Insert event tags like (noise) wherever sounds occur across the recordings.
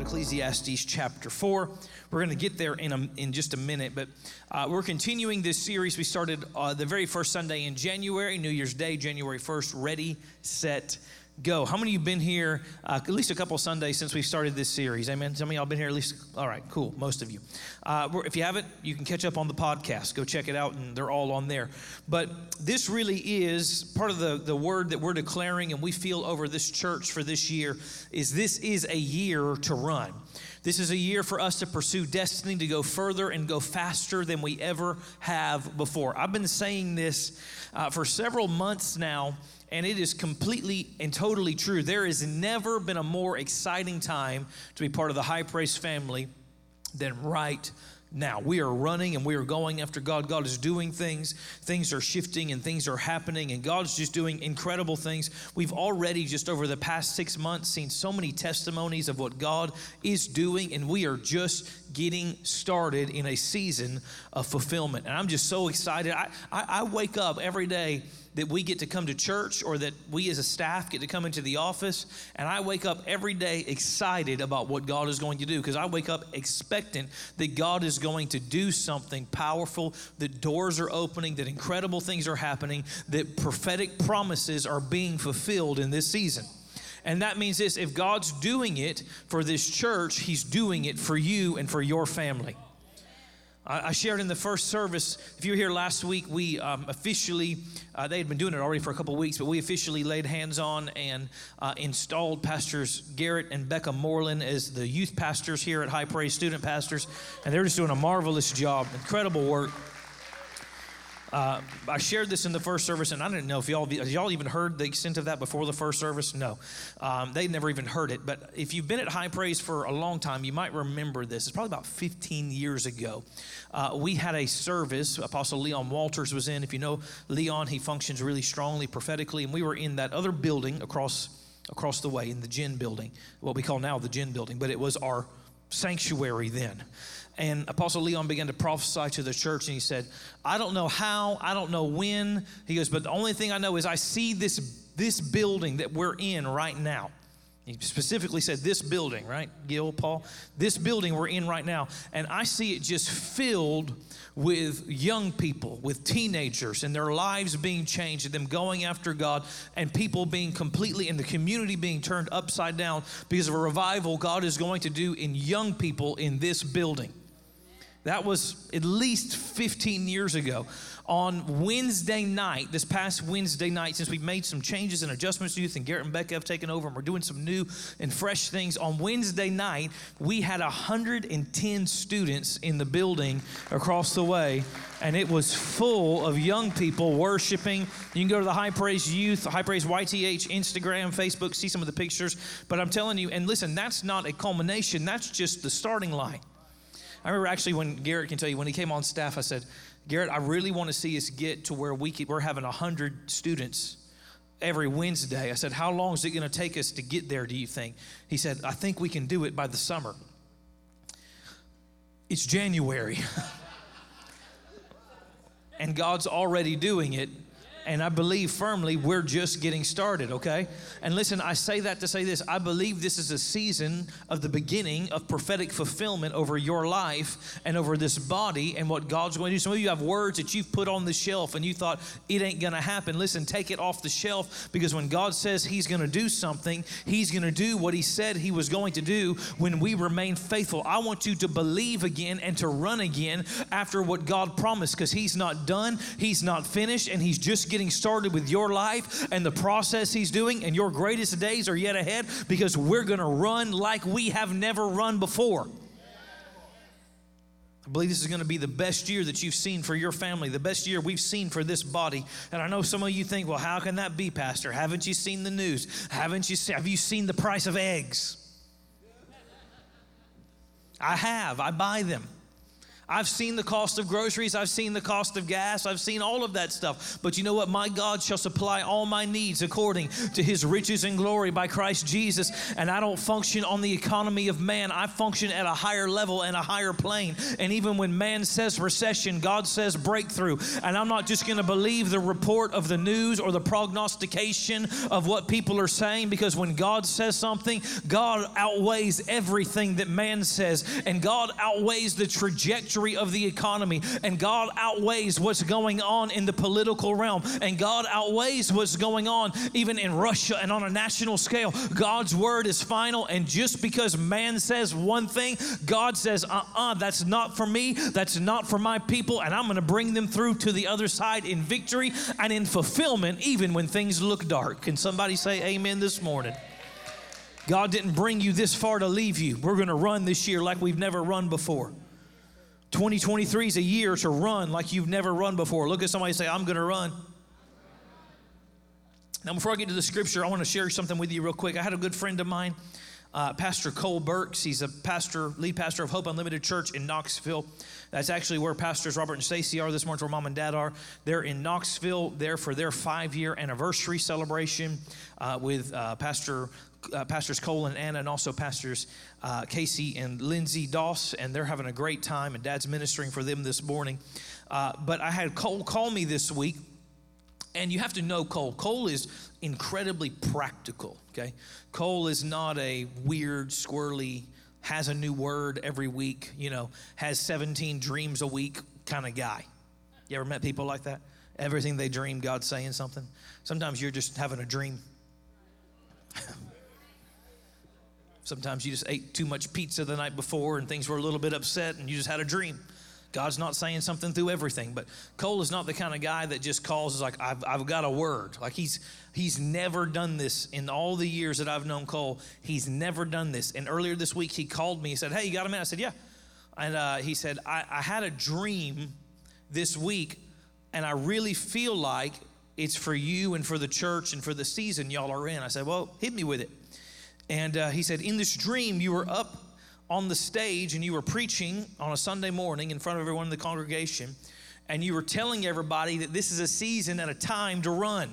Ecclesiastes chapter 4. We're going to get there in, a, in just a minute, but uh, we're continuing this series. We started uh, the very first Sunday in January, New Year's Day, January 1st. Ready, set, go. How many of you have been here uh, at least a couple Sundays since we started this series? Amen. Some of y'all been here at least. All right, cool. Most of you. Uh, if you haven't, you can catch up on the podcast. Go check it out, and they're all on there. But this really is part of the, the word that we're declaring, and we feel over this church for this year is this is a year to run. This is a year for us to pursue destiny, to go further and go faster than we ever have before. I've been saying this uh, for several months now and it is completely and totally true. There has never been a more exciting time to be part of the High Praise family than right now. We are running and we are going after God. God is doing things. Things are shifting and things are happening, and God's just doing incredible things. We've already, just over the past six months, seen so many testimonies of what God is doing, and we are just getting started in a season of fulfillment. And I'm just so excited. I, I, I wake up every day that we get to come to church or that we as a staff get to come into the office. And I wake up every day excited about what God is going to do because I wake up expectant that God is going to do something powerful, that doors are opening, that incredible things are happening, that prophetic promises are being fulfilled in this season. And that means this if God's doing it for this church, He's doing it for you and for your family. I shared in the first service, if you were here last week, we um, officially, uh, they had been doing it already for a couple weeks, but we officially laid hands on and uh, installed Pastors Garrett and Becca Moreland as the youth pastors here at High Praise, student pastors. And they're just doing a marvelous job, incredible work. Uh, I shared this in the first service, and I didn't know if y'all y'all even heard the extent of that before the first service. No, um, they never even heard it. But if you've been at High Praise for a long time, you might remember this. It's probably about 15 years ago. Uh, we had a service. Apostle Leon Walters was in. If you know Leon, he functions really strongly prophetically, and we were in that other building across across the way in the Gin building, what we call now the Gin building, but it was our sanctuary then. And Apostle Leon began to prophesy to the church, and he said, I don't know how, I don't know when. He goes, but the only thing I know is I see this, this building that we're in right now. He specifically said this building, right? Gil, Paul? This building we're in right now. And I see it just filled with young people, with teenagers, and their lives being changed, and them going after God, and people being completely, and the community being turned upside down because of a revival God is going to do in young people in this building. That was at least 15 years ago. On Wednesday night, this past Wednesday night, since we've made some changes and adjustments to youth, and Garrett and Becca have taken over, and we're doing some new and fresh things. On Wednesday night, we had 110 students in the building across the way, and it was full of young people worshiping. You can go to the High Praise Youth, High Praise YTH, Instagram, Facebook, see some of the pictures. But I'm telling you, and listen, that's not a culmination, that's just the starting line. I remember actually when Garrett can tell you, when he came on staff, I said, Garrett, I really want to see us get to where we keep, we're having 100 students every Wednesday. I said, How long is it going to take us to get there, do you think? He said, I think we can do it by the summer. It's January. (laughs) and God's already doing it and I believe firmly we're just getting started, okay? And listen, I say that to say this I believe this is a season of the beginning of prophetic fulfillment over your life and over this body and what God's going to do. Some of you have words that you've put on the shelf and you thought it ain't going to happen. Listen, take it off the shelf because when God says He's going to do something, He's going to do what He said He was going to do when we remain faithful. I want you to believe again and to run again after what God promised because He's not done, He's not finished, and He's just getting started with your life and the process He's doing, and your greatest days are yet ahead because we're going to run like we have never run before. I believe this is going to be the best year that you've seen for your family, the best year we've seen for this body. And I know some of you think, well, how can that be, Pastor? Haven't you seen the news? Haven't you seen, have you seen the price of eggs? I have. I buy them. I've seen the cost of groceries, I've seen the cost of gas, I've seen all of that stuff. But you know what? My God shall supply all my needs according to his riches and glory by Christ Jesus. And I don't function on the economy of man, I function at a higher level and a higher plane. And even when man says recession, God says breakthrough. And I'm not just going to believe the report of the news or the prognostication of what people are saying because when God says something, God outweighs everything that man says. And God outweighs the trajectory of the economy. And God outweighs what's going on in the political realm. And God outweighs what's going on even in Russia and on a national scale. God's word is final. And just because man says one thing, God says, uh uh-uh, uh, that's not for me. That's not for my people. And I'm going to bring them through to the other side in victory and in fulfillment, even when things look dark. Can somebody say amen this morning? God didn't bring you this far to leave you. We're going to run this year like we've never run before. 2023 is a year to run like you've never run before. Look at somebody say, I'm going to run. Now, before I get to the scripture, I want to share something with you real quick. I had a good friend of mine, uh, Pastor Cole Burks. He's a pastor, lead pastor of Hope Unlimited Church in Knoxville. That's actually where Pastors Robert and Stacy are this morning, where mom and dad are. They're in Knoxville there for their five year anniversary celebration uh, with uh, Pastor uh, Pastors Cole and Anna, and also Pastors uh, Casey and Lindsay Doss, and they're having a great time, and Dad's ministering for them this morning. Uh, but I had Cole call me this week, and you have to know Cole. Cole is incredibly practical, okay? Cole is not a weird, squirrely, has a new word every week, you know, has 17 dreams a week kind of guy. You ever met people like that? Everything they dream, God's saying something. Sometimes you're just having a dream. (laughs) Sometimes you just ate too much pizza the night before and things were a little bit upset and you just had a dream. God's not saying something through everything, but Cole is not the kind of guy that just calls is like I've, I've got a word. Like he's he's never done this in all the years that I've known Cole. He's never done this. And earlier this week he called me. He said, "Hey, you got a minute?" I said, "Yeah." And uh, he said, I, "I had a dream this week, and I really feel like it's for you and for the church and for the season y'all are in." I said, "Well, hit me with it." And uh, he said, In this dream, you were up on the stage and you were preaching on a Sunday morning in front of everyone in the congregation, and you were telling everybody that this is a season and a time to run.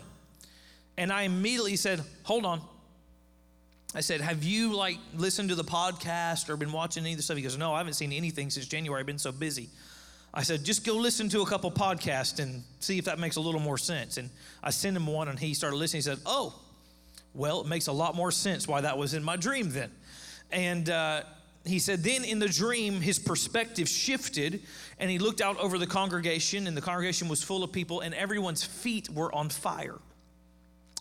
And I immediately said, Hold on. I said, Have you like listened to the podcast or been watching any of the stuff? He goes, No, I haven't seen anything since January. I've been so busy. I said, just go listen to a couple podcasts and see if that makes a little more sense. And I sent him one and he started listening. He said, Oh, well, it makes a lot more sense why that was in my dream then. And uh, he said, then in the dream, his perspective shifted, and he looked out over the congregation, and the congregation was full of people, and everyone's feet were on fire.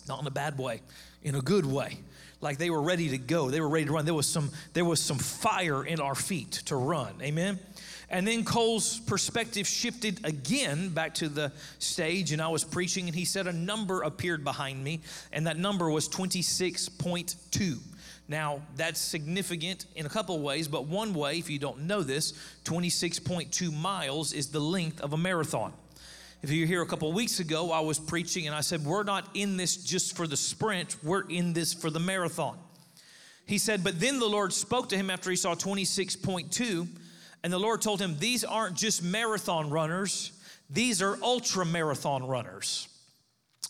Not in a bad way, in a good way. Like they were ready to go. They were ready to run. There was some, there was some fire in our feet to run. Amen. And then Cole's perspective shifted again back to the stage, and I was preaching, and he said a number appeared behind me, and that number was 26.2. Now, that's significant in a couple ways, but one way, if you don't know this, 26.2 miles is the length of a marathon. If you're here a couple weeks ago, I was preaching and I said, We're not in this just for the sprint, we're in this for the marathon. He said, But then the Lord spoke to him after he saw 26.2 and the Lord told him, These aren't just marathon runners, these are ultra marathon runners.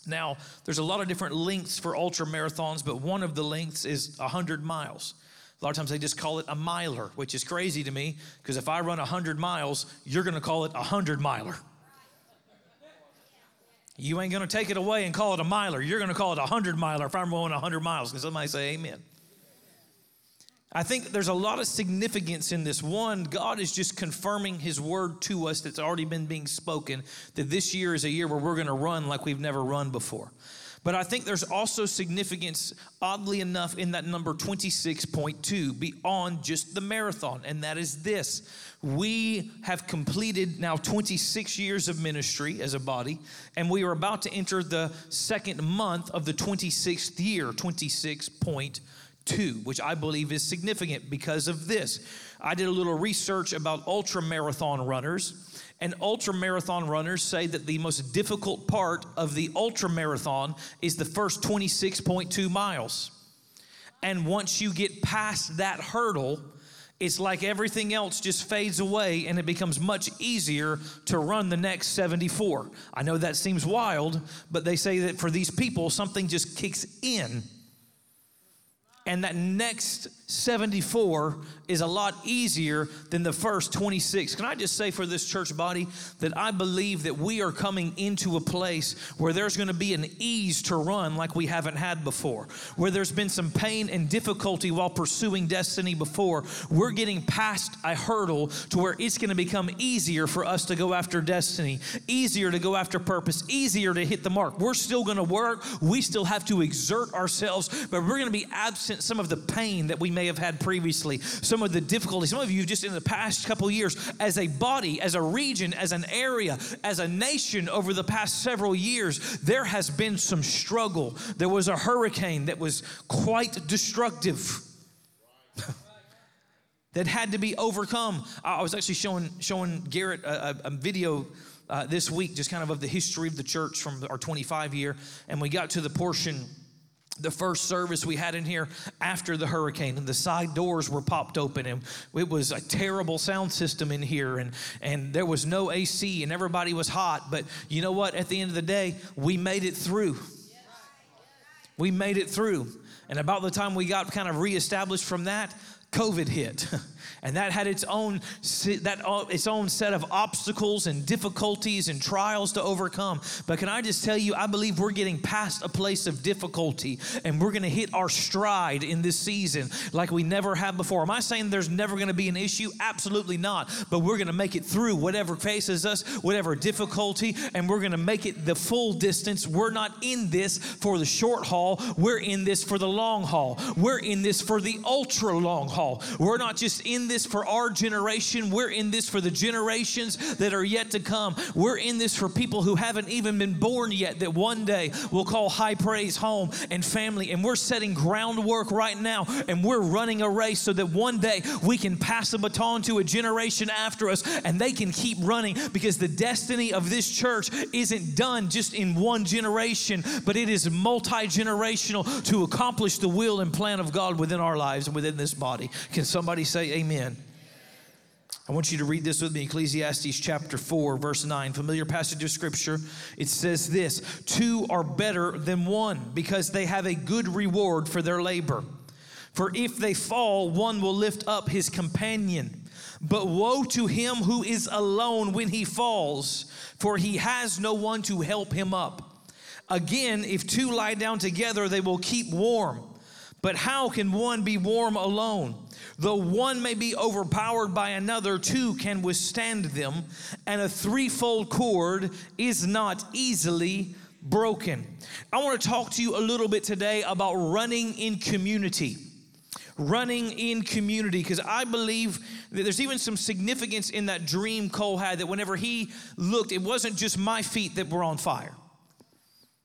Now, there's a lot of different lengths for ultra marathons, but one of the lengths is 100 miles. A lot of times they just call it a miler, which is crazy to me because if I run 100 miles, you're going to call it a 100 miler. You ain't going to take it away and call it a miler. You're going to call it a 100 miler if I'm going 100 miles. Can somebody say amen? I think there's a lot of significance in this. One, God is just confirming His word to us that's already been being spoken, that this year is a year where we're going to run like we've never run before. But I think there's also significance, oddly enough, in that number 26.2 beyond just the marathon, and that is this. We have completed now 26 years of ministry as a body, and we are about to enter the second month of the 26th year, 26.2 two, which I believe is significant because of this. I did a little research about ultra marathon runners, and ultra marathon runners say that the most difficult part of the ultra marathon is the first 26.2 miles. And once you get past that hurdle, it's like everything else just fades away and it becomes much easier to run the next 74. I know that seems wild, but they say that for these people, something just kicks in and that next 74 is a lot easier than the first 26. Can I just say for this church body that I believe that we are coming into a place where there's going to be an ease to run like we haven't had before, where there's been some pain and difficulty while pursuing destiny before. We're getting past a hurdle to where it's going to become easier for us to go after destiny, easier to go after purpose, easier to hit the mark. We're still going to work, we still have to exert ourselves, but we're going to be absent some of the pain that we may have had previously, some of the difficulty. Some of you just in the past couple years, as a body, as a region, as an area, as a nation over the past several years, there has been some struggle. There was a hurricane that was quite destructive. (laughs) that had to be overcome. I was actually showing showing Garrett a, a, a video uh, this week, just kind of of the history of the church from our 25 year, and we got to the portion the first service we had in here after the hurricane and the side doors were popped open and it was a terrible sound system in here and and there was no AC and everybody was hot but you know what? At the end of the day we made it through. We made it through. And about the time we got kind of reestablished from that covid hit (laughs) and that had its own that its own set of obstacles and difficulties and trials to overcome. But can i just tell you i believe we're getting past a place of difficulty and we're going to hit our stride in this season like we never have before. Am i saying there's never going to be an issue? Absolutely not. But we're going to make it through whatever faces us whatever difficulty and we're going to make it the full distance. We're not in this for the short haul. We're in this for the long haul. We're in this for the ultra long haul. We're not just in this for our generation. We're in this for the generations that are yet to come. We're in this for people who haven't even been born yet that one day will call high praise home and family. And we're setting groundwork right now and we're running a race so that one day we can pass the baton to a generation after us and they can keep running because the destiny of this church isn't done just in one generation, but it is multi generational to accomplish the will and plan of God within our lives and within this body. Can somebody say amen? Amen. I want you to read this with me Ecclesiastes chapter 4, verse 9. Familiar passage of scripture. It says this Two are better than one because they have a good reward for their labor. For if they fall, one will lift up his companion. But woe to him who is alone when he falls, for he has no one to help him up. Again, if two lie down together, they will keep warm. But how can one be warm alone? Though one may be overpowered by another, two can withstand them, and a threefold cord is not easily broken. I want to talk to you a little bit today about running in community. Running in community, because I believe that there's even some significance in that dream Cole had that whenever he looked, it wasn't just my feet that were on fire,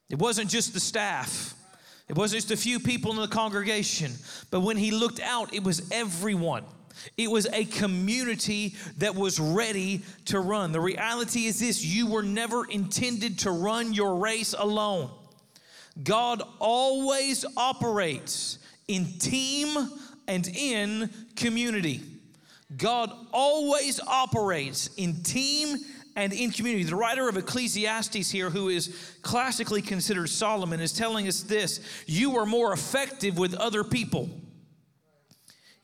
it wasn't just the staff it wasn't just a few people in the congregation, but when he looked out, it was everyone. It was a community that was ready to run. The reality is this you were never intended to run your race alone. God always operates in team and in community. God always operates in team and in community. The writer of Ecclesiastes here, who is classically considered Solomon, is telling us this you are more effective with other people.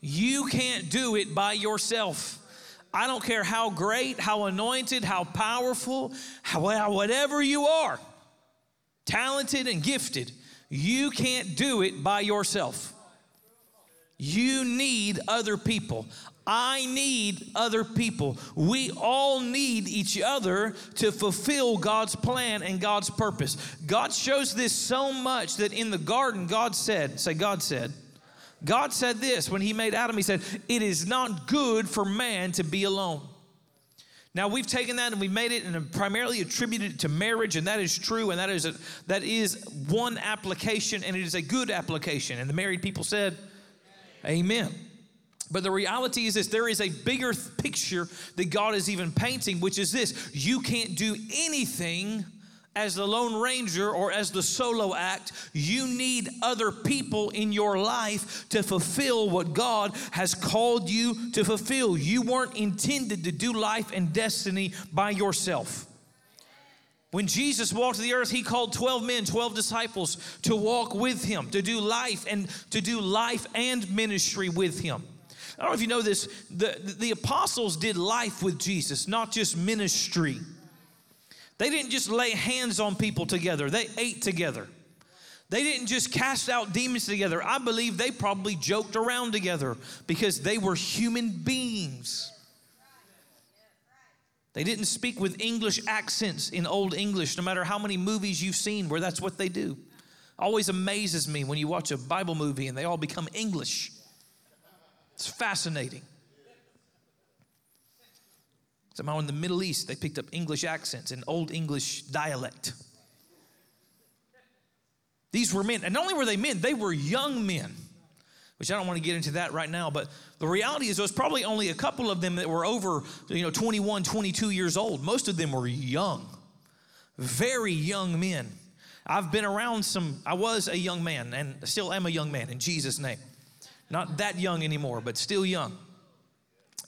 You can't do it by yourself. I don't care how great, how anointed, how powerful, how, whatever you are, talented and gifted, you can't do it by yourself. You need other people. I need other people. We all need each other to fulfill God's plan and God's purpose. God shows this so much that in the garden, God said, say, God said, God said this when He made Adam, He said, It is not good for man to be alone. Now we've taken that and we've made it and primarily attributed it to marriage, and that is true, and that is a, that is one application, and it is a good application. And the married people said, Amen. But the reality is this there is a bigger picture that God is even painting, which is this you can't do anything as the Lone Ranger or as the solo act. You need other people in your life to fulfill what God has called you to fulfill. You weren't intended to do life and destiny by yourself. When Jesus walked the earth, he called 12 men, 12 disciples to walk with him, to do life and to do life and ministry with him. I don't know if you know this, the, the apostles did life with Jesus, not just ministry. They didn't just lay hands on people together, they ate together. They didn't just cast out demons together. I believe they probably joked around together because they were human beings. They didn't speak with English accents in Old English, no matter how many movies you've seen where that's what they do. Always amazes me when you watch a Bible movie and they all become English. It's fascinating. Somehow in the Middle East, they picked up English accents and Old English dialect. These were men, and not only were they men, they were young men, which I don't want to get into that right now, but the reality is there was probably only a couple of them that were over, you know, 21, 22 years old. Most of them were young, very young men. I've been around some, I was a young man and still am a young man in Jesus' name. Not that young anymore, but still young.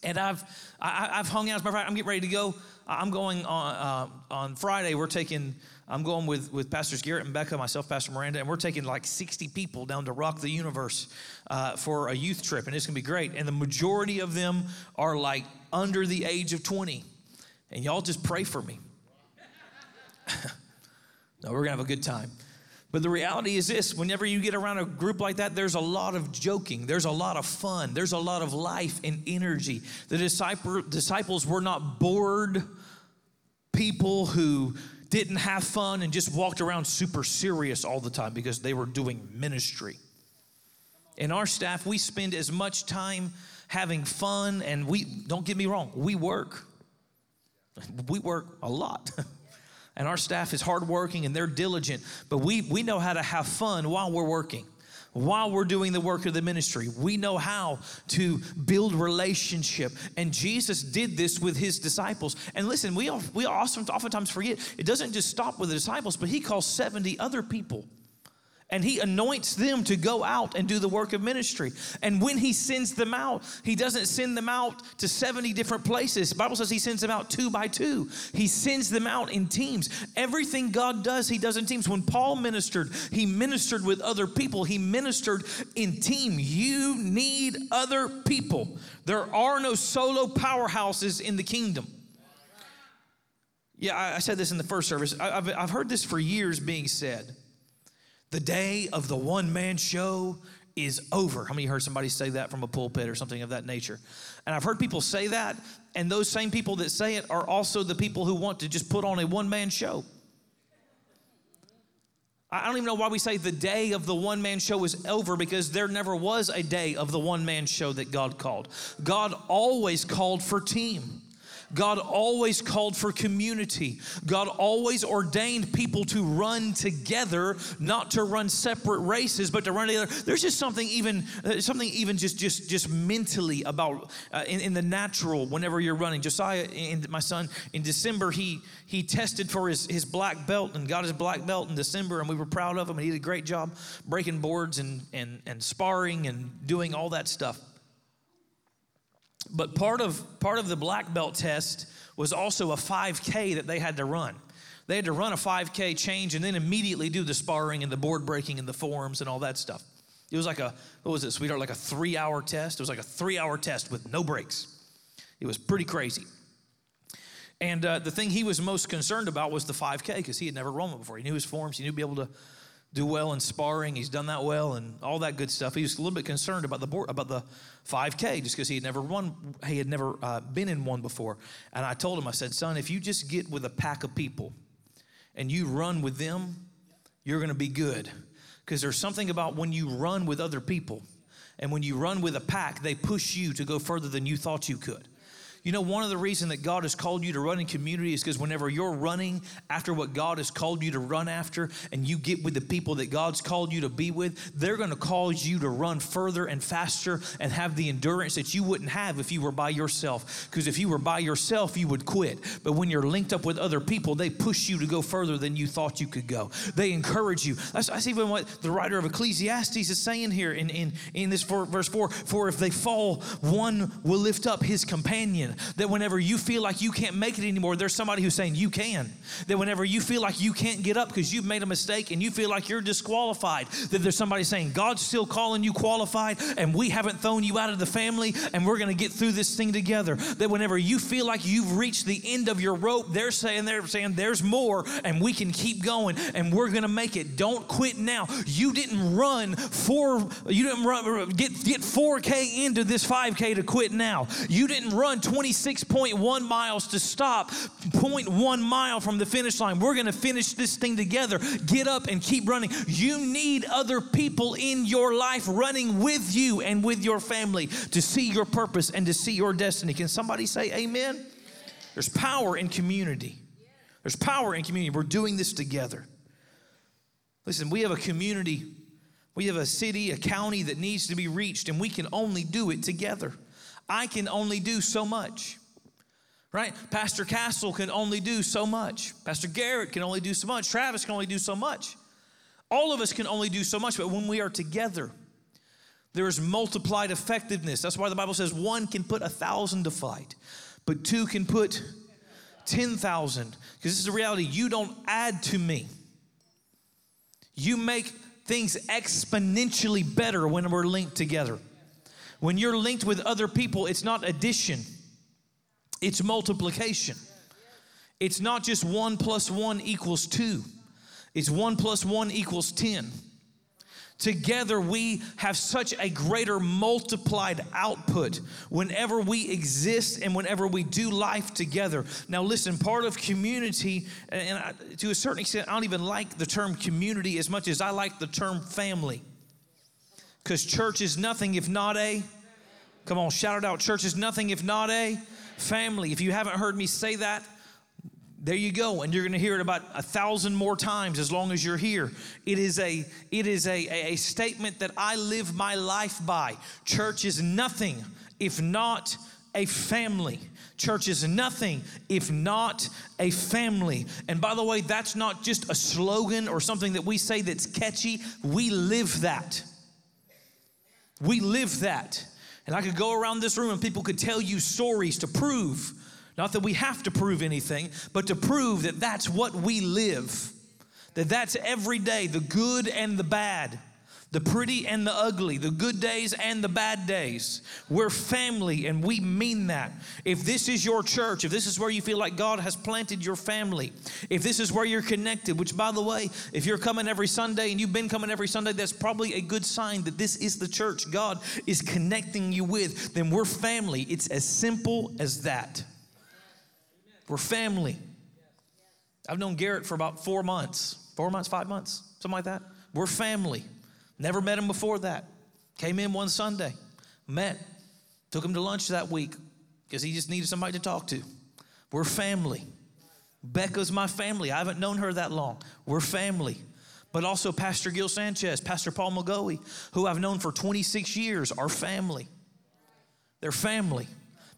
And I've I, have hung out. As a matter I'm getting ready to go. I'm going on uh, on Friday. We're taking. I'm going with with Pastors Garrett and Becca, myself, Pastor Miranda, and we're taking like 60 people down to Rock the Universe uh, for a youth trip, and it's gonna be great. And the majority of them are like under the age of 20. And y'all just pray for me. (laughs) no, we're gonna have a good time. But the reality is this whenever you get around a group like that, there's a lot of joking, there's a lot of fun, there's a lot of life and energy. The disciple, disciples were not bored people who didn't have fun and just walked around super serious all the time because they were doing ministry. In our staff, we spend as much time having fun, and we don't get me wrong, we work. We work a lot. (laughs) and our staff is hardworking and they're diligent, but we, we know how to have fun while we're working. While we're doing the work of the ministry, we know how to build relationship. And Jesus did this with his disciples. And listen, we, we oftentimes forget it doesn't just stop with the disciples, but he calls 70 other people and he anoints them to go out and do the work of ministry. And when he sends them out, he doesn't send them out to 70 different places. The Bible says he sends them out two by two. He sends them out in teams. Everything God does, he does in teams. When Paul ministered, he ministered with other people. He ministered in team. You need other people. There are no solo powerhouses in the kingdom. Yeah, I said this in the first service. I've, I've heard this for years being said the day of the one man show is over. How many heard somebody say that from a pulpit or something of that nature? And I've heard people say that, and those same people that say it are also the people who want to just put on a one man show. I don't even know why we say the day of the one man show is over because there never was a day of the one man show that God called. God always called for team. God always called for community. God always ordained people to run together, not to run separate races, but to run together. There's just something even uh, something even just just just mentally about uh, in, in, the natural whenever you're running. Josiah, in, my son, in December he he tested for his his black belt and got his black belt in December, and we were proud of him. And he did a great job breaking boards and and and sparring and doing all that stuff. But part of part of the black belt test was also a 5K that they had to run. They had to run a 5K change and then immediately do the sparring and the board breaking and the forms and all that stuff. It was like a what was it, sweetheart? Like a three hour test. It was like a three hour test with no breaks. It was pretty crazy. And uh, the thing he was most concerned about was the 5K because he had never run one before. He knew his forms. He knew to be able to do well in sparring. He's done that well and all that good stuff. He was a little bit concerned about the board, about the 5K just because he had never run, he had never uh, been in one before. And I told him, I said, son, if you just get with a pack of people and you run with them, you're going to be good. Because there's something about when you run with other people and when you run with a pack, they push you to go further than you thought you could. You know, one of the reasons that God has called you to run in community is because whenever you're running after what God has called you to run after, and you get with the people that God's called you to be with, they're going to cause you to run further and faster and have the endurance that you wouldn't have if you were by yourself. Because if you were by yourself, you would quit. But when you're linked up with other people, they push you to go further than you thought you could go. They encourage you. That's, that's even what the writer of Ecclesiastes is saying here in, in, in this verse 4 For if they fall, one will lift up his companion. That whenever you feel like you can't make it anymore, there's somebody who's saying you can. That whenever you feel like you can't get up because you've made a mistake and you feel like you're disqualified, that there's somebody saying God's still calling you qualified and we haven't thrown you out of the family and we're going to get through this thing together. That whenever you feel like you've reached the end of your rope, they're saying they're saying there's more and we can keep going and we're going to make it. Don't quit now. You didn't run for you didn't run get get 4k into this 5k to quit now. You didn't run 20 26.1 miles to stop 0.1 mile from the finish line. We're going to finish this thing together. Get up and keep running. You need other people in your life running with you and with your family to see your purpose and to see your destiny. Can somebody say amen? There's power in community. There's power in community. We're doing this together. Listen, we have a community, we have a city, a county that needs to be reached, and we can only do it together. I can only do so much. Right? Pastor Castle can only do so much. Pastor Garrett can only do so much. Travis can only do so much. All of us can only do so much, but when we are together, there is multiplied effectiveness. That's why the Bible says one can put a thousand to fight, but two can put 10,000. Because this is the reality. You don't add to me, you make things exponentially better when we're linked together. When you're linked with other people, it's not addition, it's multiplication. It's not just one plus one equals two, it's one plus one equals 10. Together, we have such a greater multiplied output whenever we exist and whenever we do life together. Now, listen, part of community, and to a certain extent, I don't even like the term community as much as I like the term family. Because church is nothing if not a, come on, shout it out. Church is nothing if not a family. If you haven't heard me say that, there you go. And you're going to hear it about a thousand more times as long as you're here. It is a it is a, a, a, statement that i live my life by. Church is nothing if not a family. Church is nothing if not a family. And by the way that's not just a slogan or something that we say that's catchy. We live that we live that. And I could go around this room and people could tell you stories to prove, not that we have to prove anything, but to prove that that's what we live. That that's every day, the good and the bad the pretty and the ugly, the good days and the bad days. We're family and we mean that. If this is your church, if this is where you feel like God has planted your family, if this is where you're connected, which by the way, if you're coming every Sunday and you've been coming every Sunday, that's probably a good sign that this is the church God is connecting you with, then we're family. It's as simple as that. We're family. I've known Garrett for about four months, four months, five months, something like that. We're family. Never met him before that. Came in one Sunday, met, took him to lunch that week because he just needed somebody to talk to. We're family. Becca's my family. I haven't known her that long. We're family. But also Pastor Gil Sanchez, Pastor Paul McGoey, who I've known for 26 years, are family. They're family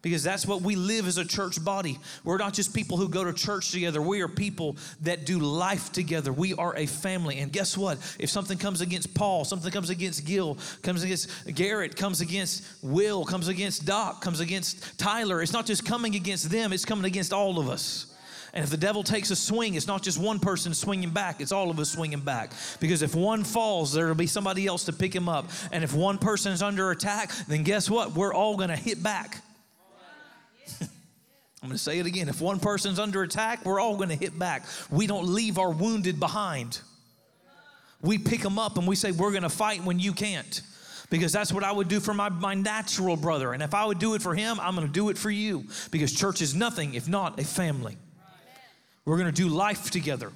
because that's what we live as a church body. We're not just people who go to church together, we are people that do life together. We are a family. And guess what? If something comes against Paul, something comes against Gil, comes against Garrett, comes against Will, comes against Doc, comes against Tyler, it's not just coming against them, it's coming against all of us. And if the devil takes a swing, it's not just one person swinging back, it's all of us swinging back. Because if one falls, there'll be somebody else to pick him up. And if one person is under attack, then guess what? We're all going to hit back. I'm going to say it again. If one person's under attack, we're all going to hit back. We don't leave our wounded behind. We pick them up and we say, We're going to fight when you can't. Because that's what I would do for my, my natural brother. And if I would do it for him, I'm going to do it for you. Because church is nothing if not a family. We're going to do life together.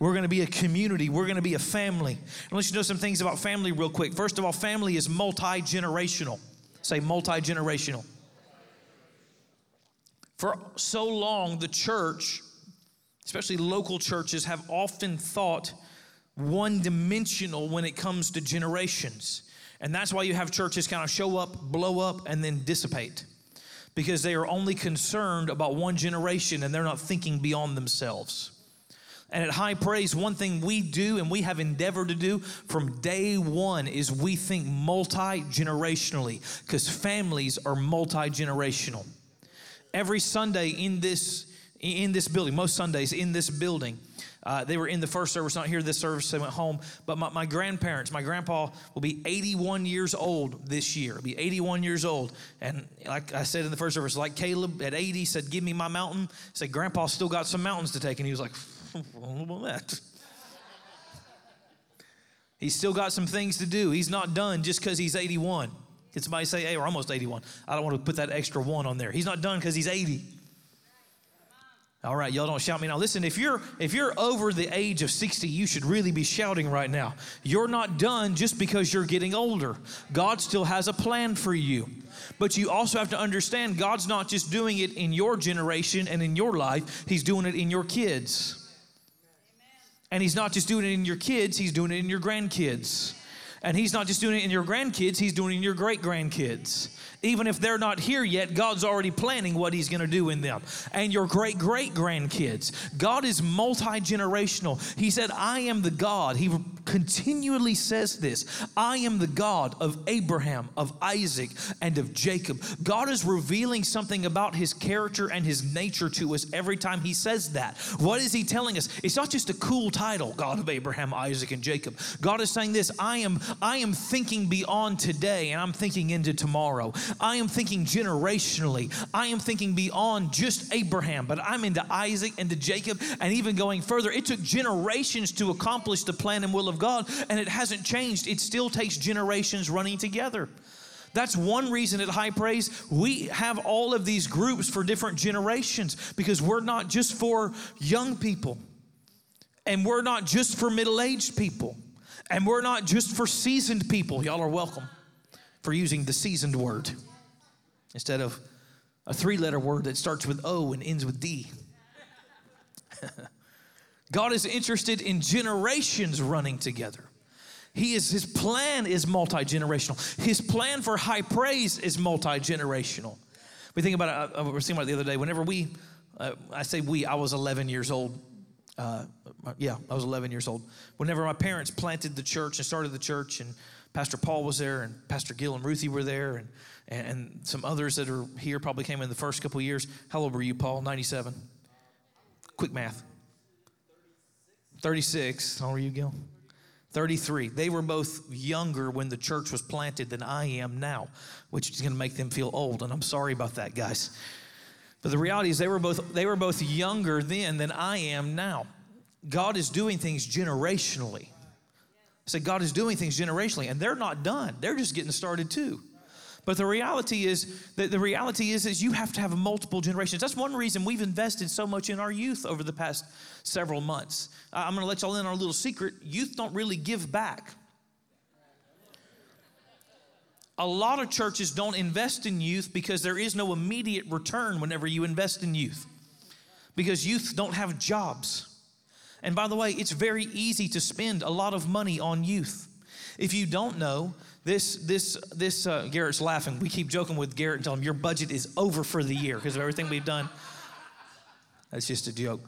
We're going to be a community. We're going to be a family. And let's you know some things about family real quick. First of all, family is multi generational. Say multi generational. For so long, the church, especially local churches, have often thought one dimensional when it comes to generations. And that's why you have churches kind of show up, blow up, and then dissipate. Because they are only concerned about one generation and they're not thinking beyond themselves. And at High Praise, one thing we do and we have endeavored to do from day one is we think multi generationally because families are multi generational. Every Sunday in this in this building, most Sundays in this building, uh, they were in the first service, not here this service, they went home. But my, my, grandparents, my grandpa will be 81 years old this year. He'll be 81 years old. And like I said in the first service, like Caleb at 80 said, Give me my mountain. I said, Grandpa still got some mountains to take. And he was like, (laughs) about that. (laughs) He's still got some things to do. He's not done just because he's 81. Can somebody say, hey, we're almost 81? I don't want to put that extra one on there. He's not done because he's 80. All right, y'all don't shout me now. Listen, if you're if you're over the age of 60, you should really be shouting right now. You're not done just because you're getting older. God still has a plan for you. But you also have to understand God's not just doing it in your generation and in your life, he's doing it in your kids. And he's not just doing it in your kids, he's doing it in your grandkids. And he's not just doing it in your grandkids, he's doing it in your great grandkids. Even if they're not here yet, God's already planning what He's going to do in them. And your great great grandkids. God is multi generational. He said, I am the God. He continually says this I am the God of Abraham, of Isaac, and of Jacob. God is revealing something about His character and His nature to us every time He says that. What is He telling us? It's not just a cool title, God of Abraham, Isaac, and Jacob. God is saying this I am, I am thinking beyond today and I'm thinking into tomorrow. I am thinking generationally. I am thinking beyond just Abraham, but I'm into Isaac and to Jacob and even going further. It took generations to accomplish the plan and will of God, and it hasn't changed. It still takes generations running together. That's one reason at High Praise we have all of these groups for different generations because we're not just for young people and we're not just for middle aged people and we're not just for seasoned people. Y'all are welcome for using the seasoned word instead of a three letter word that starts with O and ends with D. (laughs) God is interested in generations running together. He is his plan is multi-generational. His plan for high praise is multi-generational. We think about it, I was thinking about it the other day. Whenever we, uh, I say we, I was 11 years old. Uh, yeah, I was 11 years old. Whenever my parents planted the church and started the church, and Pastor Paul was there, and Pastor Gil and Ruthie were there, and, and some others that are here probably came in the first couple years. How old were you, Paul? 97. Quick math. 36. How are you, Gil? 33. They were both younger when the church was planted than I am now, which is going to make them feel old. And I'm sorry about that, guys. But the reality is they were both they were both younger then than I am now. God is doing things generationally. Said, God is doing things generationally, and they're not done. They're just getting started too. But the reality is that the reality is is you have to have multiple generations. That's one reason we've invested so much in our youth over the past several months. I'm going to let y'all in on a little secret. Youth don't really give back. A lot of churches don't invest in youth because there is no immediate return whenever you invest in youth. Because youth don't have jobs. And by the way, it's very easy to spend a lot of money on youth. If you don't know, this, this, this, uh, Garrett's laughing. We keep joking with Garrett and tell him your budget is over for the year because of everything we've done. That's just a joke.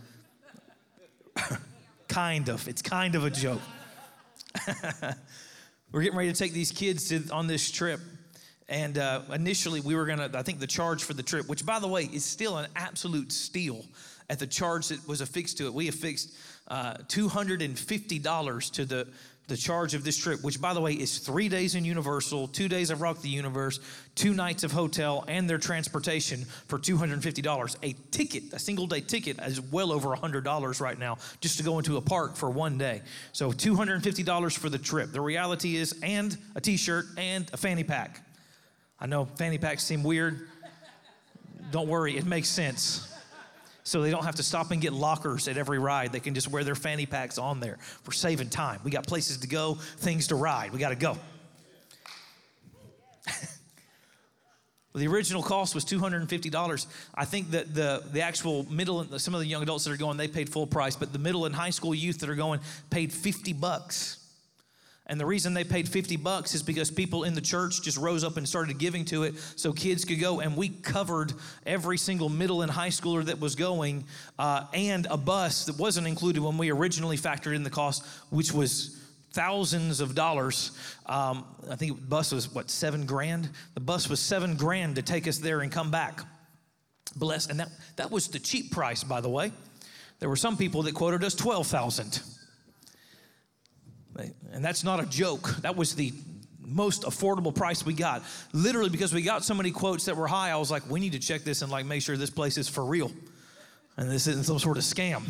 (laughs) kind of. It's kind of a joke. (laughs) we're getting ready to take these kids to, on this trip. And uh, initially, we were going to, I think the charge for the trip, which by the way is still an absolute steal at the charge that was affixed to it. We affixed uh, $250 to the the charge of this trip, which by the way is three days in Universal, two days of Rock the Universe, two nights of hotel, and their transportation for $250. A ticket, a single day ticket, is well over $100 right now just to go into a park for one day. So $250 for the trip. The reality is, and a t shirt and a fanny pack. I know fanny packs seem weird. Don't worry, it makes sense so they don't have to stop and get lockers at every ride. They can just wear their fanny packs on there. We're saving time. We got places to go, things to ride. We got to go. (laughs) The original cost was $250. I think that the, the actual middle, and some of the young adults that are going, they paid full price, but the middle and high school youth that are going paid 50 bucks. And the reason they paid 50 bucks is because people in the church just rose up and started giving to it so kids could go. And we covered every single middle and high schooler that was going uh, and a bus that wasn't included when we originally factored in the cost, which was thousands of dollars. Um, I think the bus was what, seven grand? The bus was seven grand to take us there and come back. Bless. And that, that was the cheap price, by the way. There were some people that quoted us 12,000. And that's not a joke. That was the most affordable price we got. Literally, because we got so many quotes that were high, I was like, we need to check this and like make sure this place is for real. And this isn't some sort of scam.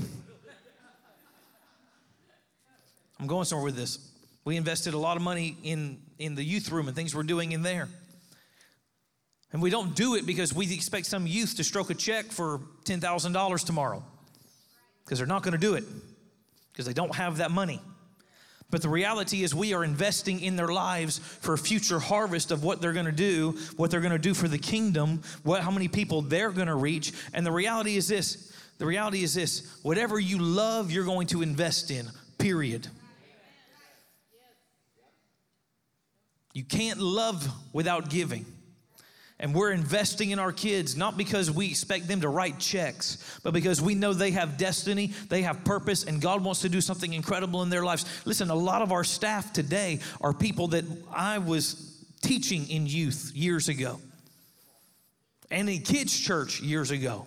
I'm going somewhere with this. We invested a lot of money in, in the youth room and things we're doing in there. And we don't do it because we expect some youth to stroke a check for $10,000 tomorrow. Because they're not going to do it, because they don't have that money. But the reality is, we are investing in their lives for a future harvest of what they're going to do, what they're going to do for the kingdom, what, how many people they're going to reach. And the reality is this the reality is this whatever you love, you're going to invest in, period. You can't love without giving. And we're investing in our kids not because we expect them to write checks, but because we know they have destiny, they have purpose, and God wants to do something incredible in their lives. Listen, a lot of our staff today are people that I was teaching in youth years ago and in kids' church years ago.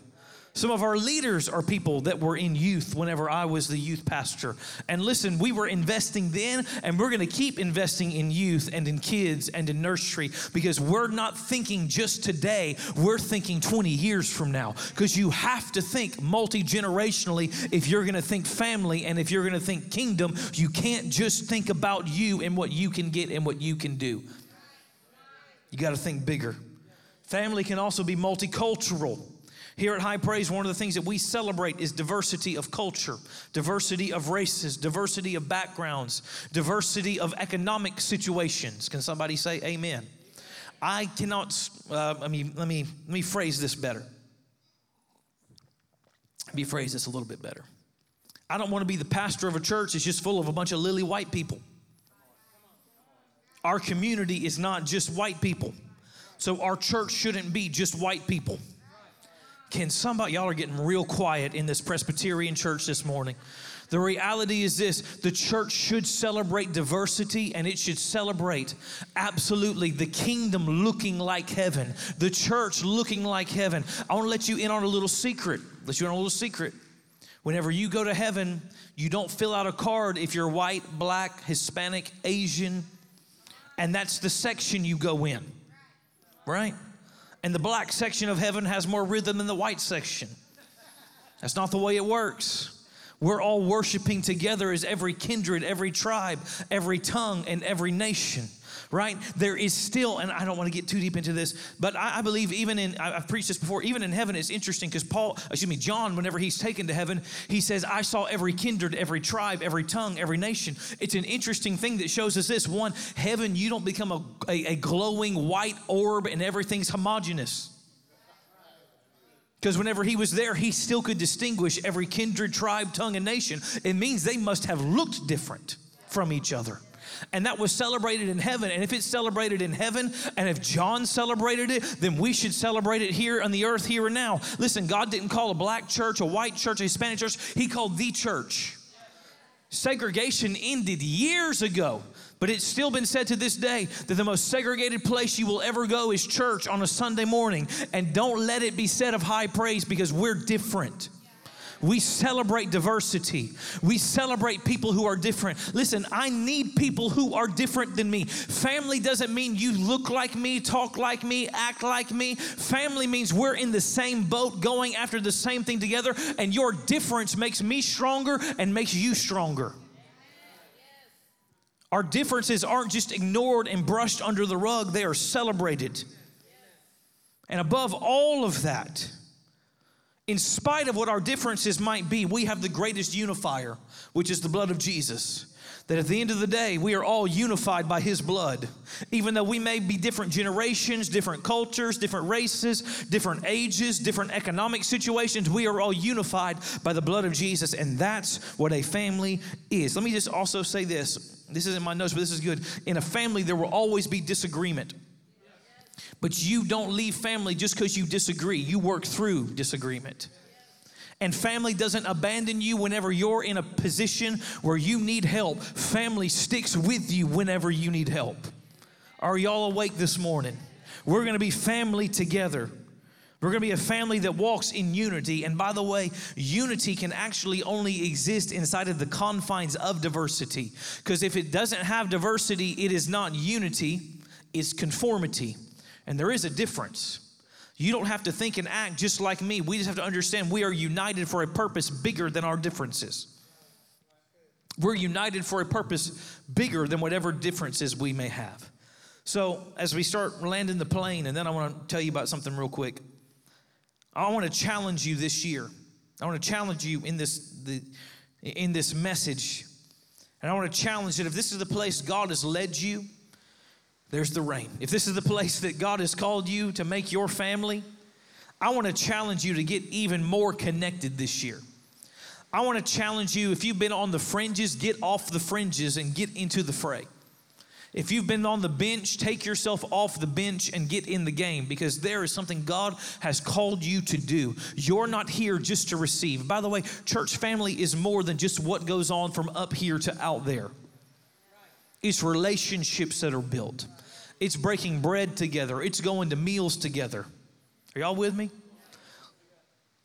Some of our leaders are people that were in youth whenever I was the youth pastor. And listen, we were investing then, and we're going to keep investing in youth and in kids and in nursery because we're not thinking just today, we're thinking 20 years from now. Because you have to think multi generationally if you're going to think family and if you're going to think kingdom. You can't just think about you and what you can get and what you can do. You got to think bigger. Family can also be multicultural. Here at High Praise, one of the things that we celebrate is diversity of culture, diversity of races, diversity of backgrounds, diversity of economic situations. Can somebody say amen? I cannot, uh, I mean, let me, let me phrase this better. Let me phrase this a little bit better. I don't want to be the pastor of a church that's just full of a bunch of lily white people. Our community is not just white people. So our church shouldn't be just white people. Can somebody, y'all are getting real quiet in this Presbyterian church this morning. The reality is this the church should celebrate diversity and it should celebrate absolutely the kingdom looking like heaven, the church looking like heaven. I want to let you in on a little secret. Let you in on a little secret. Whenever you go to heaven, you don't fill out a card if you're white, black, Hispanic, Asian, and that's the section you go in, right? And the black section of heaven has more rhythm than the white section. That's not the way it works. We're all worshiping together as every kindred, every tribe, every tongue, and every nation right? There is still, and I don't want to get too deep into this, but I, I believe even in, I've preached this before, even in heaven, it's interesting because Paul, excuse me, John, whenever he's taken to heaven, he says, I saw every kindred, every tribe, every tongue, every nation. It's an interesting thing that shows us this one, heaven, you don't become a, a, a glowing white orb and everything's homogenous. Because whenever he was there, he still could distinguish every kindred, tribe, tongue, and nation. It means they must have looked different from each other and that was celebrated in heaven. And if it's celebrated in heaven, and if John celebrated it, then we should celebrate it here on the earth, here and now. Listen, God didn't call a black church, a white church, a Hispanic church, He called the church. Segregation ended years ago. But it's still been said to this day that the most segregated place you will ever go is church on a Sunday morning. And don't let it be said of high praise because we're different. We celebrate diversity. We celebrate people who are different. Listen, I need people who are different than me. Family doesn't mean you look like me, talk like me, act like me. Family means we're in the same boat going after the same thing together, and your difference makes me stronger and makes you stronger. Our differences aren't just ignored and brushed under the rug, they are celebrated. And above all of that, in spite of what our differences might be, we have the greatest unifier, which is the blood of Jesus. that at the end of the day, we are all unified by His blood. Even though we may be different generations, different cultures, different races, different ages, different economic situations, we are all unified by the blood of Jesus, and that's what a family is. Let me just also say this this isn't my notes, but this is good. In a family, there will always be disagreement. But you don't leave family just because you disagree, you work through disagreement. And family doesn't abandon you whenever you're in a position where you need help. Family sticks with you whenever you need help. Are y'all awake this morning? We're gonna be family together. We're gonna be a family that walks in unity. And by the way, unity can actually only exist inside of the confines of diversity. Because if it doesn't have diversity, it is not unity, it's conformity. And there is a difference. You don't have to think and act just like me. We just have to understand we are united for a purpose bigger than our differences. We're united for a purpose bigger than whatever differences we may have. So, as we start landing the plane, and then I want to tell you about something real quick. I want to challenge you this year. I want to challenge you in this the, in this message, and I want to challenge that if this is the place God has led you, there's the rain. If this is the place that God has called you to make your family, I want to challenge you to get even more connected this year. I want to challenge you if you've been on the fringes, get off the fringes and get into the fray. If you've been on the bench, take yourself off the bench and get in the game because there is something God has called you to do. You're not here just to receive. By the way, church family is more than just what goes on from up here to out there, it's relationships that are built. It's breaking bread together. It's going to meals together. Are y'all with me?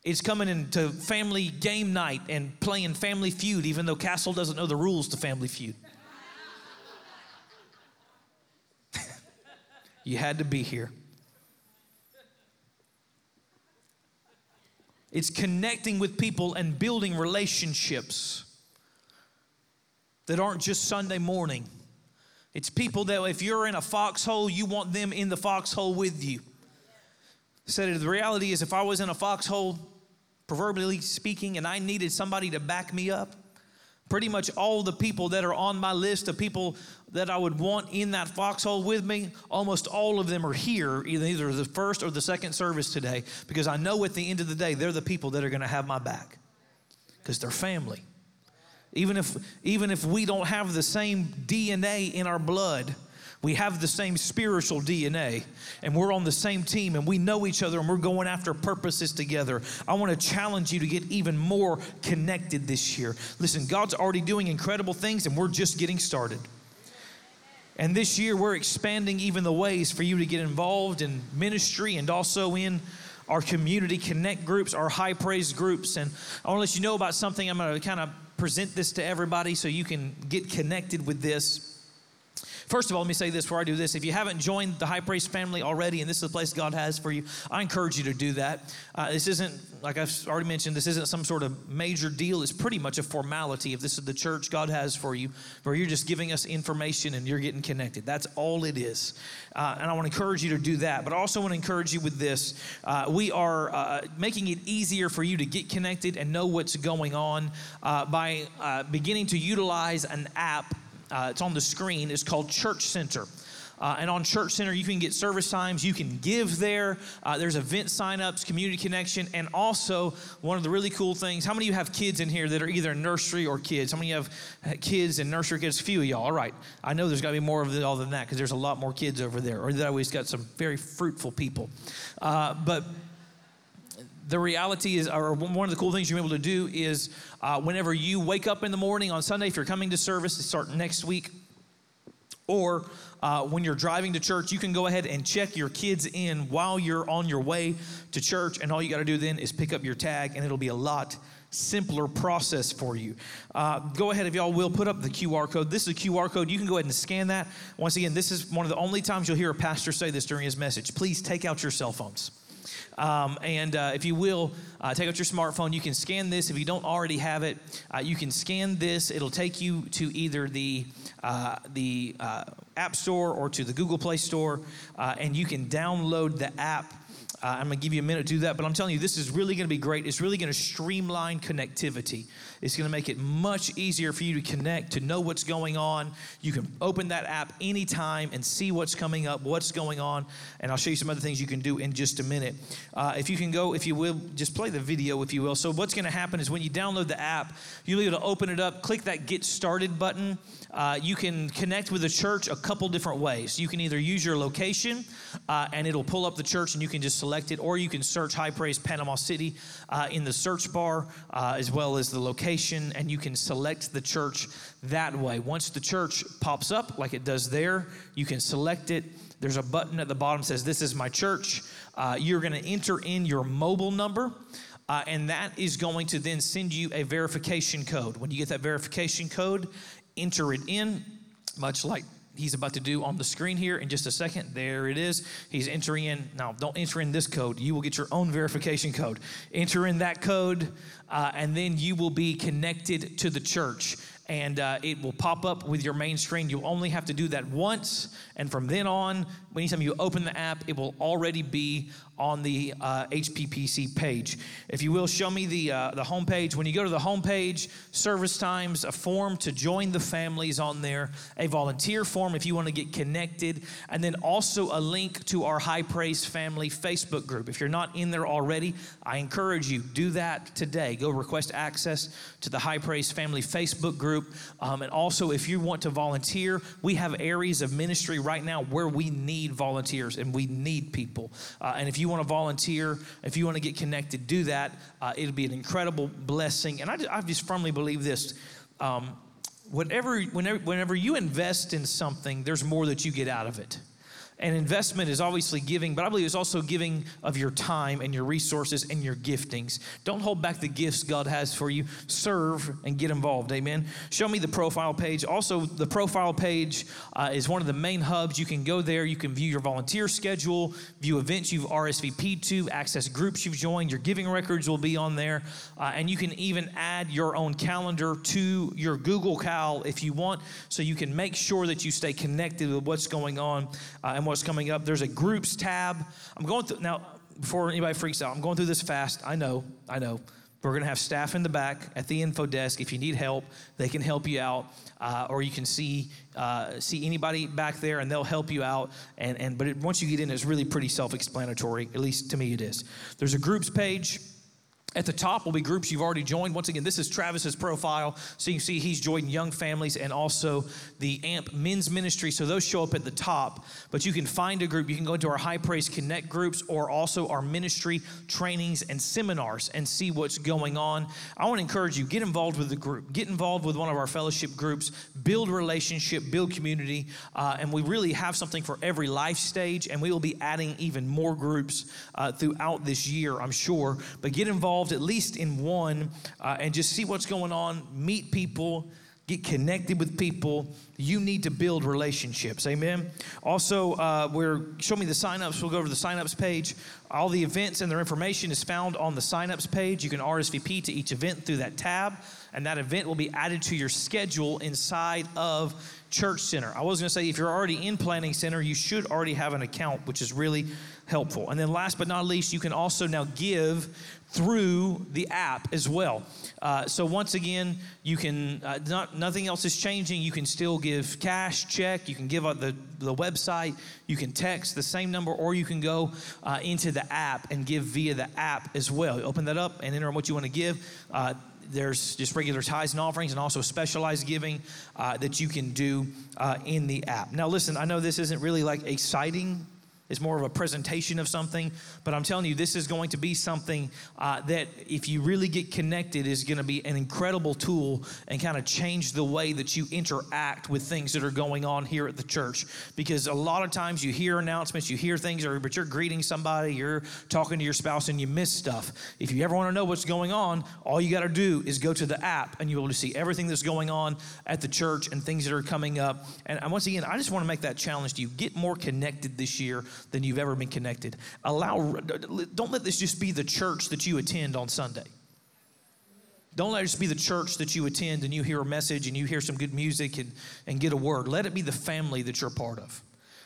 It's coming into family game night and playing Family Feud, even though Castle doesn't know the rules to Family Feud. (laughs) you had to be here. It's connecting with people and building relationships that aren't just Sunday morning. It's people that if you're in a foxhole, you want them in the foxhole with you. Said the reality is, if I was in a foxhole, proverbially speaking, and I needed somebody to back me up, pretty much all the people that are on my list of people that I would want in that foxhole with me, almost all of them are here, either the first or the second service today, because I know at the end of the day, they're the people that are going to have my back because they're family. Even if, even if we don't have the same DNA in our blood, we have the same spiritual DNA and we're on the same team and we know each other and we're going after purposes together. I want to challenge you to get even more connected this year. Listen, God's already doing incredible things and we're just getting started. And this year we're expanding even the ways for you to get involved in ministry and also in our community connect groups, our high praise groups. And I want to let you know about something I'm going to kind of present this to everybody so you can get connected with this. First of all, let me say this before I do this. If you haven't joined the High Praise family already, and this is the place God has for you, I encourage you to do that. Uh, this isn't, like I've already mentioned, this isn't some sort of major deal. It's pretty much a formality if this is the church God has for you, where you're just giving us information and you're getting connected. That's all it is. Uh, and I want to encourage you to do that. But I also want to encourage you with this. Uh, we are uh, making it easier for you to get connected and know what's going on uh, by uh, beginning to utilize an app uh, it's on the screen. It's called Church Center. Uh, and on Church Center, you can get service times. You can give there. Uh, there's event signups, community connection, and also one of the really cool things. How many of you have kids in here that are either nursery or kids? How many you have kids and nursery kids? A few of y'all. All right. I know there's got to be more of it all than that because there's a lot more kids over there, or that always got some very fruitful people. Uh, but the reality is, or one of the cool things you're able to do is uh, whenever you wake up in the morning on Sunday, if you're coming to service to start next week, or uh, when you're driving to church, you can go ahead and check your kids in while you're on your way to church. And all you got to do then is pick up your tag, and it'll be a lot simpler process for you. Uh, go ahead, if y'all will, put up the QR code. This is a QR code. You can go ahead and scan that. Once again, this is one of the only times you'll hear a pastor say this during his message. Please take out your cell phones. Um, and uh, if you will, uh, take out your smartphone. You can scan this. If you don't already have it, uh, you can scan this. It'll take you to either the uh, the uh, App Store or to the Google Play Store, uh, and you can download the app I'm going to give you a minute to do that, but I'm telling you, this is really going to be great. It's really going to streamline connectivity. It's going to make it much easier for you to connect, to know what's going on. You can open that app anytime and see what's coming up, what's going on, and I'll show you some other things you can do in just a minute. Uh, if you can go, if you will, just play the video, if you will. So, what's going to happen is when you download the app, you'll be able to open it up, click that Get Started button. Uh, you can connect with the church a couple different ways. You can either use your location, uh, and it'll pull up the church, and you can just select select it, or you can search High Praise Panama City uh, in the search bar, uh, as well as the location, and you can select the church that way. Once the church pops up, like it does there, you can select it. There's a button at the bottom says, This is my church. Uh, you're going to enter in your mobile number. Uh, and that is going to then send you a verification code. When you get that verification code, enter it in, much like he's about to do on the screen here in just a second. There it is. He's entering in. Now, don't enter in this code. You will get your own verification code. Enter in that code, uh, and then you will be connected to the church and uh, it will pop up with your main screen. You'll only have to do that once, and from then on, anytime you open the app, it will already be on the uh, HPPC page. If you will, show me the uh, the homepage. When you go to the homepage, service times, a form to join the families on there, a volunteer form if you want to get connected, and then also a link to our High Praise Family Facebook group. If you're not in there already, I encourage you do that today. Go request access to the High Praise Family Facebook group. Um, and also, if you want to volunteer, we have areas of ministry right now where we need volunteers and we need people. Uh, and if you want to volunteer, if you want to get connected, do that. Uh, it'll be an incredible blessing. And I, I just firmly believe this. Um, whatever, whenever, whenever you invest in something, there's more that you get out of it. And investment is obviously giving, but I believe it's also giving of your time and your resources and your giftings. Don't hold back the gifts God has for you. Serve and get involved. Amen. Show me the profile page. Also, the profile page uh, is one of the main hubs. You can go there. You can view your volunteer schedule, view events you've RSVP'd to, access groups you've joined. Your giving records will be on there. Uh, and you can even add your own calendar to your Google Cal if you want, so you can make sure that you stay connected with what's going on. Uh, and what's coming up. There's a groups tab. I'm going through now. Before anybody freaks out, I'm going through this fast. I know. I know. We're going to have staff in the back at the info desk. If you need help, they can help you out, uh, or you can see uh, see anybody back there, and they'll help you out. And and but it, once you get in, it's really pretty self-explanatory. At least to me, it is. There's a groups page. At the top will be groups you've already joined. Once again, this is Travis's profile. So you see he's joined young families and also the AMP men's ministry. So those show up at the top. But you can find a group. You can go into our High Praise Connect groups or also our ministry trainings and seminars and see what's going on. I want to encourage you get involved with the group, get involved with one of our fellowship groups, build relationship, build community. Uh, and we really have something for every life stage. And we will be adding even more groups uh, throughout this year, I'm sure. But get involved involved at least in one uh, and just see what's going on, meet people, get connected with people. You need to build relationships. Amen. Also, uh, we're show me the signups. We'll go over the signups page. All the events and their information is found on the signups page. You can RSVP to each event through that tab, and that event will be added to your schedule inside of Church Center. I was going to say, if you're already in Planning Center, you should already have an account, which is really helpful. And then, last but not least, you can also now give through the app as well. Uh, so once again, you can uh, not nothing else is changing. You can still give cash, check. You can give out the the website. You can text the same number, or you can go uh, into the app and give via the app as well. You open that up and enter what you want to give. There's just regular tithes and offerings and also specialized giving uh, that you can do uh, in the app. Now, listen, I know this isn't really like exciting it's more of a presentation of something. But I'm telling you, this is going to be something uh, that, if you really get connected, is going to be an incredible tool and kind of change the way that you interact with things that are going on here at the church. Because a lot of times you hear announcements, you hear things, or, but you're greeting somebody, you're talking to your spouse, and you miss stuff. If you ever want to know what's going on, all you got to do is go to the app, and you'll see everything that's going on at the church and things that are coming up. And once again, I just want to make that challenge to you: get more connected this year than you've ever been connected. Allow, don't let this just be the church that you attend on Sunday. Don't let it just be the church that you attend and you hear a message and you hear some good music and, and get a word. Let it be the family that you're part of.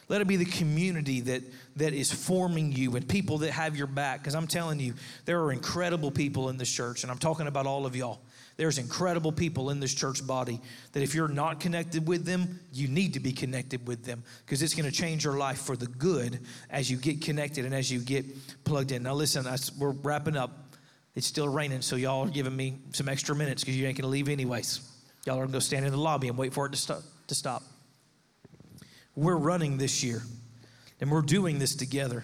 Let it be the community that, that is forming you and people that have your back. Because I'm telling you, there are incredible people in this church, and I'm talking about all of y'all. There's incredible people in this church body that if you're not connected with them, you need to be connected with them because it's going to change your life for the good as you get connected and as you get plugged in. Now, listen, we're wrapping up. It's still raining, so y'all are giving me some extra minutes because you ain't going to leave anyways. Y'all are going to go stand in the lobby and wait for it to stop. To stop. We're running this year, and we're doing this together.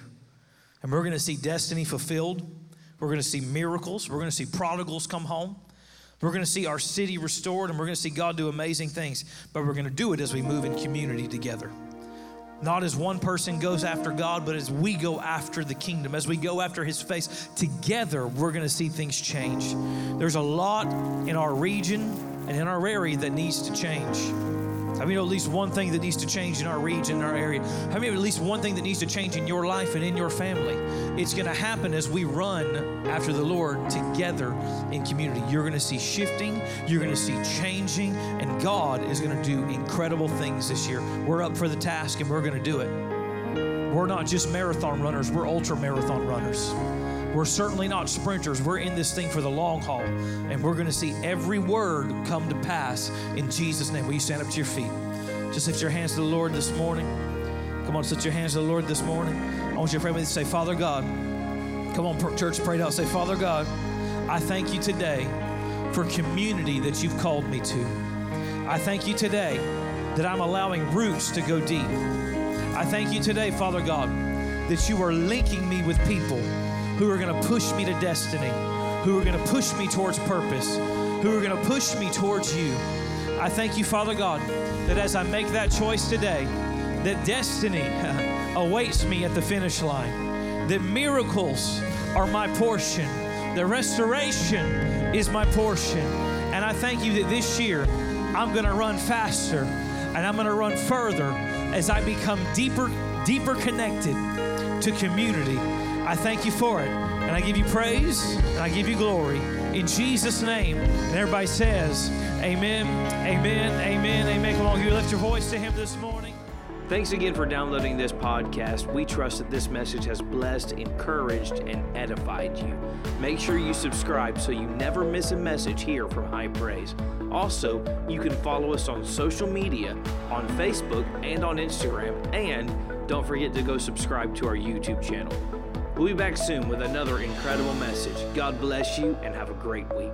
And we're going to see destiny fulfilled. We're going to see miracles. We're going to see prodigals come home. We're going to see our city restored, and we're going to see God do amazing things. But we're going to do it as we move in community together. Not as one person goes after God, but as we go after the kingdom, as we go after his face together, we're going to see things change. There's a lot in our region and in our area that needs to change. How many know at least one thing that needs to change in our region, in our area? How many know at least one thing that needs to change in your life and in your family? It's going to happen as we run after the Lord together in community. You're going to see shifting, you're going to see changing, and God is going to do incredible things this year. We're up for the task and we're going to do it. We're not just marathon runners, we're ultra marathon runners. We're certainly not sprinters. We're in this thing for the long haul. And we're going to see every word come to pass in Jesus' name. Will you stand up to your feet? Just lift your hands to the Lord this morning. Come on, lift your hands to the Lord this morning. I want you to pray with me. Say, Father God. Come on, church, pray out. Say, Father God, I thank you today for community that you've called me to. I thank you today that I'm allowing roots to go deep. I thank you today, Father God, that you are linking me with people who are going to push me to destiny, who are going to push me towards purpose, who are going to push me towards you. I thank you, Father God, that as I make that choice today, that destiny (laughs) awaits me at the finish line, that miracles are my portion, that restoration is my portion. And I thank you that this year I'm going to run faster and I'm going to run further as I become deeper, deeper connected to community I thank you for it. And I give you praise and I give you glory. In Jesus' name. And everybody says, Amen, amen, amen, amen. Come on, you lift your voice to Him this morning. Thanks again for downloading this podcast. We trust that this message has blessed, encouraged, and edified you. Make sure you subscribe so you never miss a message here from High Praise. Also, you can follow us on social media, on Facebook and on Instagram, and don't forget to go subscribe to our YouTube channel. We'll be back soon with another incredible message. God bless you and have a great week.